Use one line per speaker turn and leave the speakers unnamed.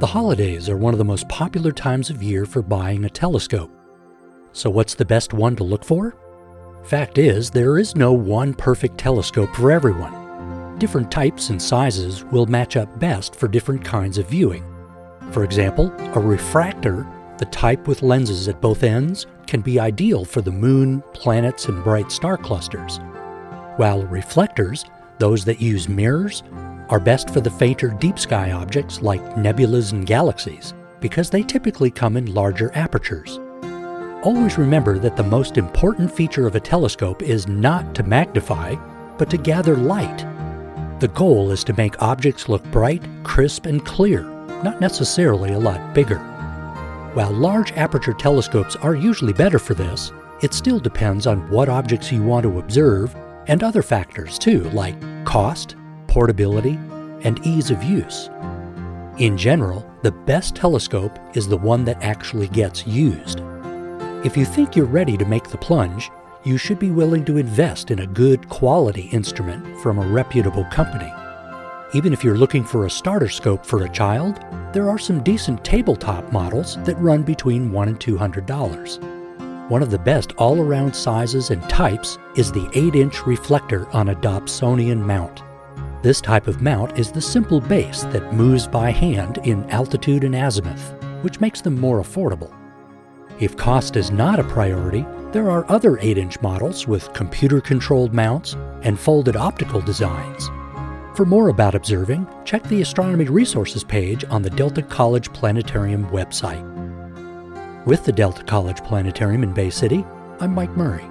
The holidays are one of the most popular times of year for buying a telescope. So, what's the best one to look for? Fact is, there is no one perfect telescope for everyone. Different types and sizes will match up best for different kinds of viewing. For example, a refractor, the type with lenses at both ends, can be ideal for the moon, planets, and bright star clusters, while reflectors, those that use mirrors, are best for the fainter deep sky objects like nebulas and galaxies because they typically come in larger apertures. Always remember that the most important feature of a telescope is not to magnify, but to gather light. The goal is to make objects look bright, crisp, and clear, not necessarily a lot bigger. While large aperture telescopes are usually better for this, it still depends on what objects you want to observe and other factors too, like cost, portability, and ease of use. In general, the best telescope is the one that actually gets used. If you think you're ready to make the plunge, you should be willing to invest in a good quality instrument from a reputable company. Even if you're looking for a starter scope for a child, there are some decent tabletop models that run between $1 and $200. One of the best all around sizes and types is the 8 inch reflector on a Dobsonian mount. This type of mount is the simple base that moves by hand in altitude and azimuth, which makes them more affordable. If cost is not a priority, there are other 8 inch models with computer controlled mounts and folded optical designs. For more about observing, check the Astronomy Resources page on the Delta College Planetarium website. With the Delta College Planetarium in Bay City, I'm Mike Murray.